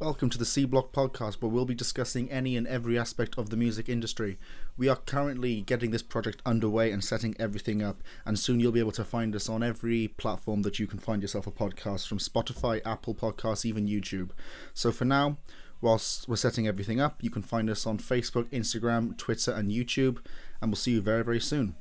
Welcome to the c-bloc podcast, where we'll be discussing any and every aspect of the music industry. We are currently getting this project underway and setting everything up, and soon you'll be able to find us on every platform that you can find yourself a podcast from Spotify, Apple Podcasts, even YouTube. So for now, whilst we're setting everything up, you can find us on Facebook, Instagram, Twitter, and YouTube, and we'll see you very, very soon.